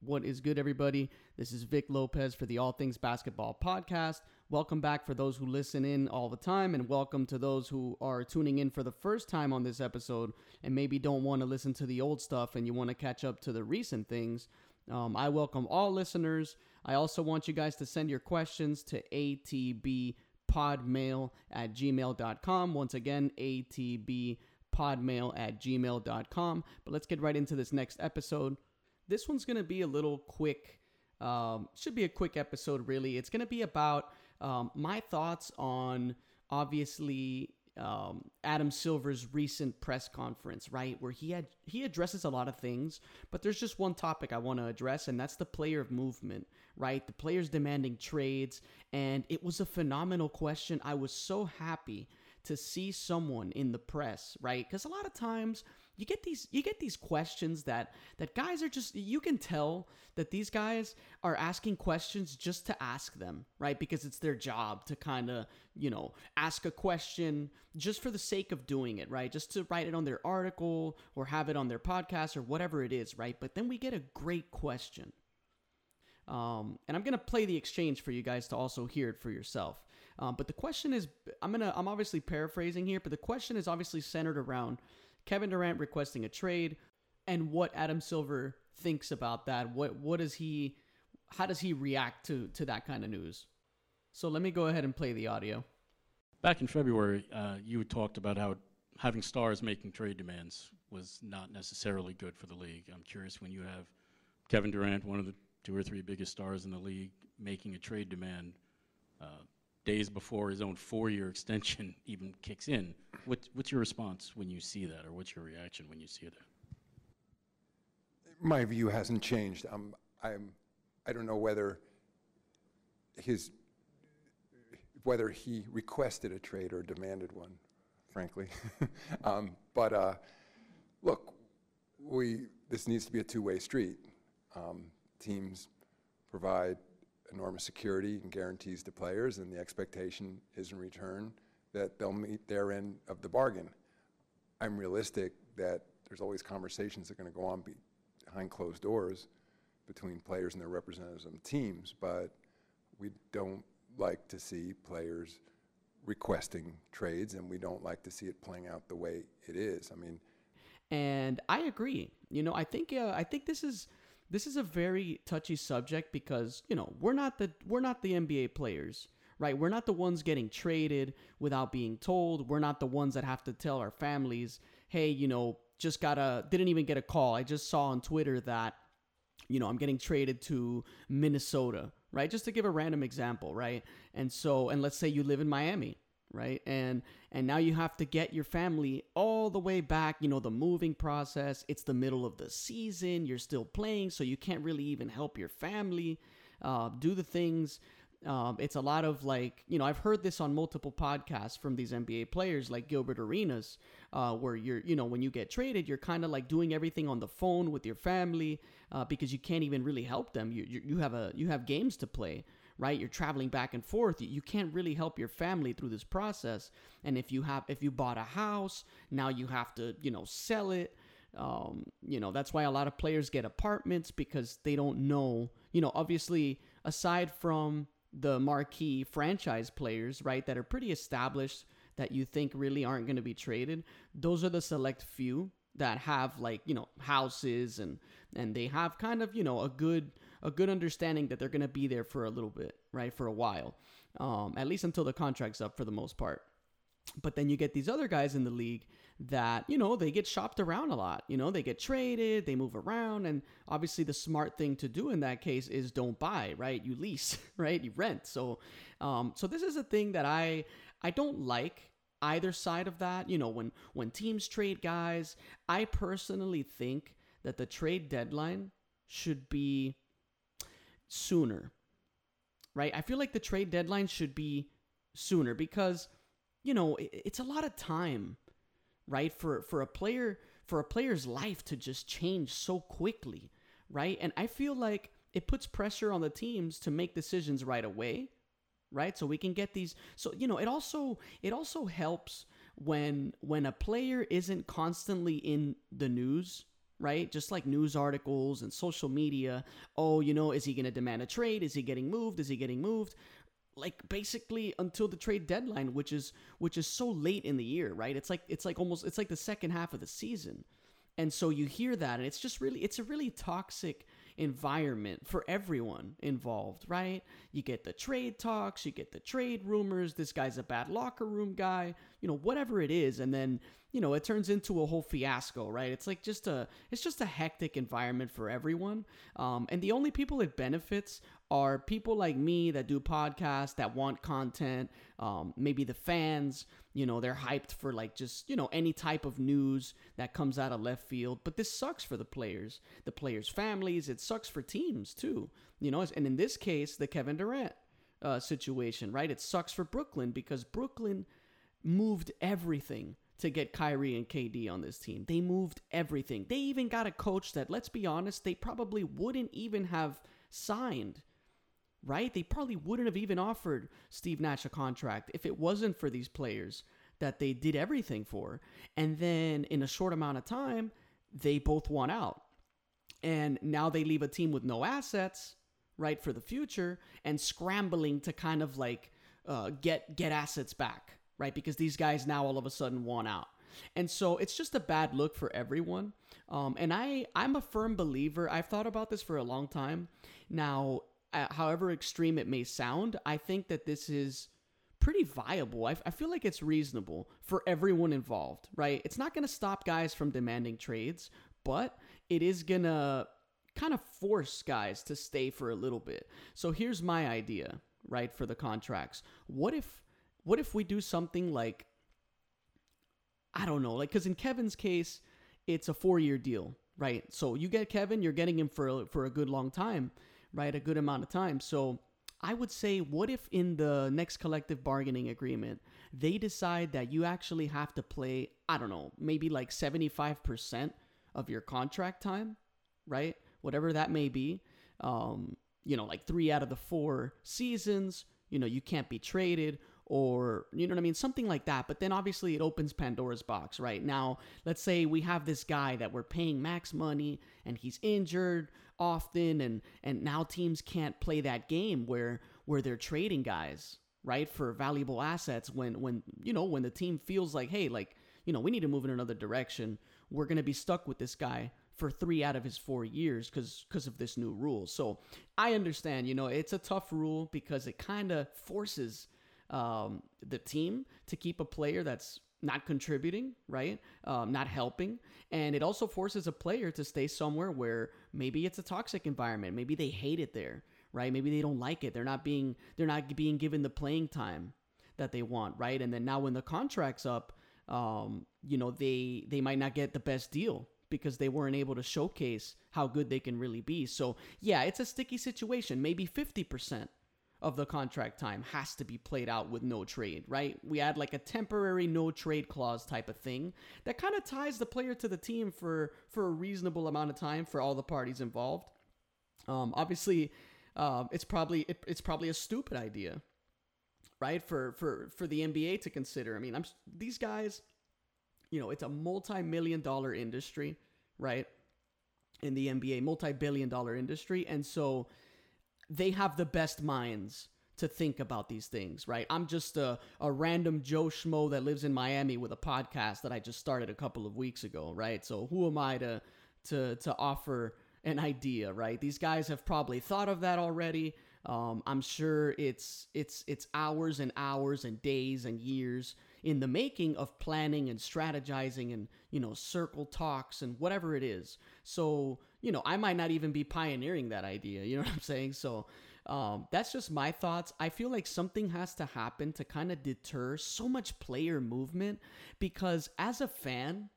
What is good, everybody? This is Vic Lopez for the All Things Basketball podcast. Welcome back for those who listen in all the time, and welcome to those who are tuning in for the first time on this episode and maybe don't want to listen to the old stuff and you want to catch up to the recent things. Um, I welcome all listeners. I also want you guys to send your questions to atbpodmail at gmail.com. Once again, atbpodmail at gmail.com. But let's get right into this next episode. This one's going to be a little quick. Um, should be a quick episode, really. It's going to be about um, my thoughts on obviously um, Adam Silver's recent press conference, right, where he had he addresses a lot of things, but there's just one topic I want to address, and that's the player movement, right? The players demanding trades, and it was a phenomenal question. I was so happy to see someone in the press, right? Because a lot of times you get these you get these questions that that guys are just you can tell that these guys are asking questions just to ask them right? Because it's their job to kind of you know ask a question just for the sake of doing it right? Just to write it on their article or have it on their podcast or whatever it is right? But then we get a great question. Um, and i'm going to play the exchange for you guys to also hear it for yourself um, but the question is i'm to i'm obviously paraphrasing here but the question is obviously centered around Kevin Durant requesting a trade, and what Adam Silver thinks about that. What what does he how does he react to to that kind of news? So let me go ahead and play the audio. Back in February, uh, you talked about how having stars making trade demands was not necessarily good for the league. I'm curious when you have Kevin Durant, one of the two or three biggest stars in the league, making a trade demand. Uh, days before his own four-year extension even kicks in. What, what's your response when you see that, or what's your reaction when you see that? My view hasn't changed. I'm, I'm, I don't know whether his, whether he requested a trade or demanded one, frankly. um, but uh, look, we, this needs to be a two-way street. Um, teams provide enormous security and guarantees to players, and the expectation is in return that they'll meet their end of the bargain. I'm realistic that there's always conversations that are going to go on behind closed doors between players and their representatives and teams, but we don't like to see players requesting trades, and we don't like to see it playing out the way it is. I mean, and I agree. You know, I think uh, I think this is this is a very touchy subject because you know we're not the we're not the NBA players right? We're not the ones getting traded without being told. We're not the ones that have to tell our families hey you know just got a didn't even get a call. I just saw on Twitter that you know I'm getting traded to Minnesota right? Just to give a random example right? And so and let's say you live in Miami right? And and now you have to get your family all the way back you know the moving process it's the middle of the season you're still playing so you can't really even help your family uh, do the things. Um, it's a lot of like you know i've heard this on multiple podcasts from these nba players like gilbert arenas uh, where you're you know when you get traded you're kind of like doing everything on the phone with your family uh, because you can't even really help them. You, you, you have a you have games to play right? You're traveling back and forth. You can't really help your family through this process. And if you have if you bought a house now you have to you know sell it. Um, you know that's why a lot of players get apartments because they don't know you know obviously aside from the marquee franchise players right that are pretty established that you think really aren't going to be traded those are the select few that have like you know houses and and they have kind of you know a good a good understanding that they're going to be there for a little bit, right? For a while, um, at least until the contract's up for the most part. But then you get these other guys in the league that, you know, they get shopped around a lot. You know, they get traded, they move around. And obviously, the smart thing to do in that case is don't buy, right? You lease, right? You rent. So, um, so this is a thing that I, I don't like either side of that. You know, when, when teams trade guys, I personally think that the trade deadline should be sooner, right? I feel like the trade deadline should be sooner because, you know, it's a lot of time, right? For for a player for a player's life to just change so quickly, right? And I feel like it puts pressure on the teams to make decisions right away, right? So we can get these. So you know, it also it also helps when when a player isn't constantly in the news right? Just like news articles and social media. Oh, you know, is he going to demand a trade? Is he getting moved? Is he getting moved? Like basically until the trade deadline, which is which is so late in the year, right? It's like it's like almost it's like the second half of the season. And so you hear that and it's just really it's a really toxic environment for everyone involved, right? You get the trade talks, you get the trade rumors, this guy's a bad locker room guy, you know, whatever it is, and then, you know, it turns into a whole fiasco, right? It's like just a it's just a hectic environment for everyone. Um, and the only people it benefits are people like me that do podcasts that want content, um, maybe the fans, you know, they're hyped for like just, you know, any type of news that comes out of left field. But this sucks for the players, the players' families. It sucks for teams too, you know. And in this case, the Kevin Durant uh, situation, right? It sucks for Brooklyn because Brooklyn moved everything to get Kyrie and KD on this team. They moved everything. They even got a coach that, let's be honest, they probably wouldn't even have signed right? They probably wouldn't have even offered Steve Nash a contract if it wasn't for these players that they did everything for. And then in a short amount of time, they both won out. And now they leave a team with no assets, right, for the future and scrambling to kind of like uh, get get assets back, right? Because these guys now all of a sudden want out. And so it's just a bad look for everyone. Um, and I, I'm a firm believer. I've thought about this for a long time. Now, uh, however extreme it may sound, I think that this is pretty viable. I, I feel like it's reasonable for everyone involved, right? It's not going to stop guys from demanding trades, but it is going to kind of force guys to stay for a little bit. So here's my idea, right, for the contracts. What if what if we do something like I don't know, like cuz in Kevin's case, it's a 4-year deal, right? So you get Kevin, you're getting him for for a good long time right? A good amount of time. So I would say, what if in the next collective bargaining agreement, they decide that you actually have to play, I don't know, maybe like 75% of your contract time, right? Whatever that may be. Um, you know, like three out of the four seasons, you know, you can't be traded or you know what I mean, something like that. But then obviously it opens Pandora's box, right? Now, let's say we have this guy that we're paying max money and he's injured often and and now teams can't play that game where where they're trading guys, right, for valuable assets when when you know, when the team feels like, "Hey, like, you know, we need to move in another direction. We're going to be stuck with this guy for three out of his four years because because of this new rule. So I understand, you know, it's a tough rule because it kind of forces um, the team to keep a player that's not contributing, right? Um, not helping. And it also forces a player to stay somewhere where maybe it's a toxic environment. Maybe they hate it there, right? Maybe they don't like it. They're not being they're not being given the playing time that they want, right? And then now when the contract's up, um, you know, they they might not get the best deal because they weren't able to showcase how good they can really be. So, yeah, it's a sticky situation. Maybe 50% of the contract time has to be played out with no trade, right? We add like a temporary no trade clause type of thing that kind of ties the player to the team for for a reasonable amount of time for all the parties involved. Um, obviously, uh, it's probably it, it's probably a stupid idea, right? For for for the NBA to consider. I mean, I'm these guys, you know, it's a multi-million dollar industry, right? In the NBA, multi-billion dollar industry, and so they have the best minds to think about these things, right? I'm just a, a random Joe Schmo that lives in Miami with a podcast that I just started a couple of weeks ago, right? So who am I to to to offer an idea, right? These guys have probably thought of that already. Um, I'm sure it's it's it's hours and hours and days and years in the making of planning and strategizing and you know circle talks and whatever it is. So you know, I might not even be pioneering that idea. You know what I'm saying? So um, that's just my thoughts. I feel like something has to happen to kind of deter so much player movement because as a fan,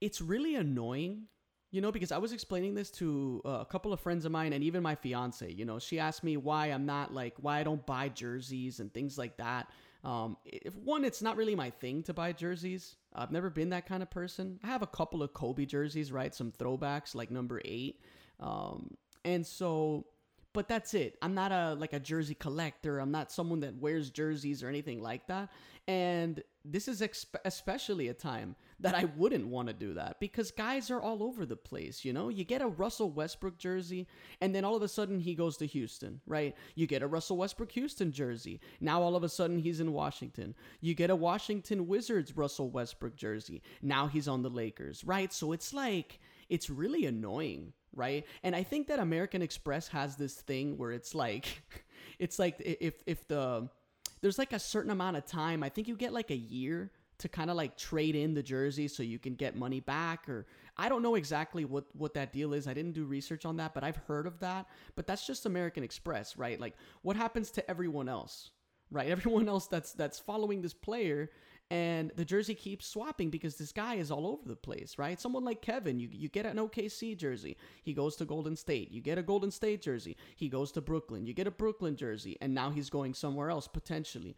it's really annoying. You know, because I was explaining this to uh, a couple of friends of mine and even my fiance. You know, she asked me why I'm not like, why I don't buy jerseys and things like that. Um, if one, it's not really my thing to buy jerseys. I've never been that kind of person. I have a couple of Kobe jerseys, right? Some throwbacks like number eight. Um, and so, but that's it. I'm not a like a jersey collector. I'm not someone that wears jerseys or anything like that. And this is especially a time that I wouldn't want to do that because guys are all over the place, you know? You get a Russell Westbrook jersey and then all of a sudden he goes to Houston, right? You get a Russell Westbrook Houston jersey. Now all of a sudden he's in Washington. You get a Washington Wizards Russell Westbrook jersey. Now he's on the Lakers, right? So it's like it's really annoying, right? And I think that American Express has this thing where it's like it's like if if the there's like a certain amount of time, I think you get like a year to kind of like trade in the jersey so you can get money back or I don't know exactly what what that deal is. I didn't do research on that, but I've heard of that. But that's just American Express, right? Like what happens to everyone else? Right? Everyone else that's that's following this player and the jersey keeps swapping because this guy is all over the place, right? Someone like Kevin, you, you get an OKC jersey, he goes to Golden State. You get a Golden State jersey, he goes to Brooklyn. You get a Brooklyn jersey, and now he's going somewhere else potentially.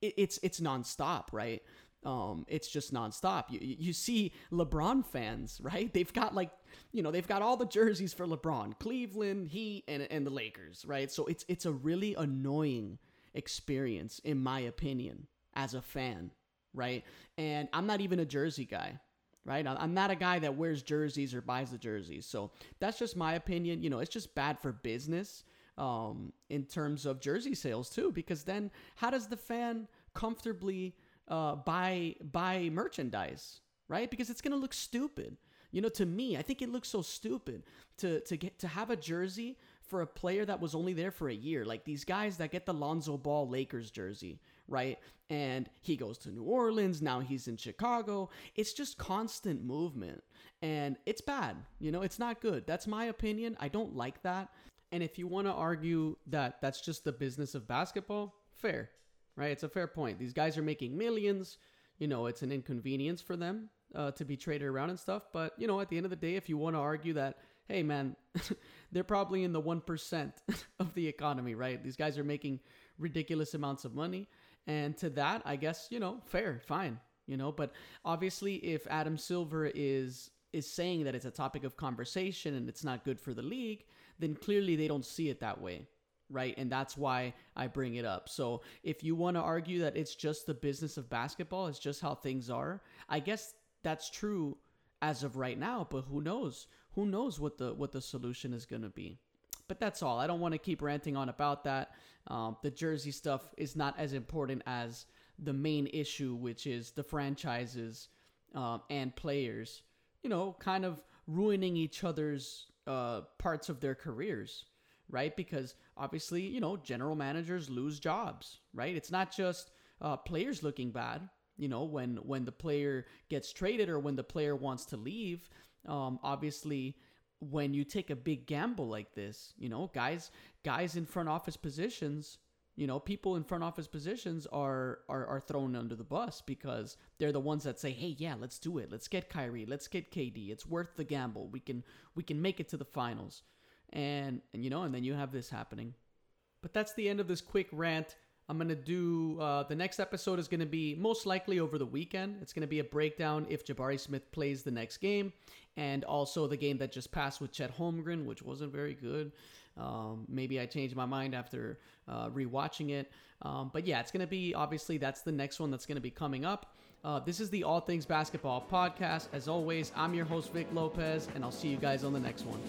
It, it's it's nonstop, right? Um, it's just nonstop. You you see LeBron fans, right? They've got like you know they've got all the jerseys for LeBron, Cleveland, Heat, and and the Lakers, right? So it's it's a really annoying experience, in my opinion as a fan, right? And I'm not even a jersey guy, right? I'm not a guy that wears jerseys or buys the jerseys. So that's just my opinion. You know, it's just bad for business um, in terms of jersey sales too, because then how does the fan comfortably uh, buy buy merchandise, right? Because it's gonna look stupid. You know, to me, I think it looks so stupid to to get to have a jersey for a player that was only there for a year. Like these guys that get the Lonzo Ball Lakers jersey, right? And he goes to New Orleans, now he's in Chicago. It's just constant movement and it's bad. You know, it's not good. That's my opinion. I don't like that. And if you want to argue that that's just the business of basketball, fair, right? It's a fair point. These guys are making millions. You know, it's an inconvenience for them uh, to be traded around and stuff. But, you know, at the end of the day, if you want to argue that, hey, man, they're probably in the 1% of the economy, right? These guys are making ridiculous amounts of money. And to that, I guess, you know, fair, fine, you know, but obviously if Adam Silver is is saying that it's a topic of conversation and it's not good for the league, then clearly they don't see it that way, right? And that's why I bring it up. So if you want to argue that it's just the business of basketball, it's just how things are, I guess that's true as of right now, but who knows? Who knows what the what the solution is going to be? But that's all. I don't want to keep ranting on about that. Um, the jersey stuff is not as important as the main issue, which is the franchises um, and players, you know, kind of ruining each other's uh, parts of their careers, right? Because obviously, you know, general managers lose jobs, right? It's not just uh, players looking bad. You know, when when the player gets traded or when the player wants to leave, um, obviously when you take a big gamble like this, you know, guys guys in front office positions, you know, people in front office positions are are are thrown under the bus because they're the ones that say, "Hey, yeah, let's do it. Let's get Kyrie. Let's get KD. It's worth the gamble. We can we can make it to the finals." And and you know, and then you have this happening. But that's the end of this quick rant. I'm to do uh, the next episode is to be most likely over the weekend. It's to be a breakdown if Jabari Smith plays the next game and also the game that just passed with Chet Holmgren, which wasn't very good. Um, maybe I changed my mind after uh, rewatching it. Um, but yeah, it's to be obviously that's the next one that's to be coming up. Uh, this is the All Things Basketball podcast. As always, I'm your host, Vic Lopez, and I'll see you guys on the next one.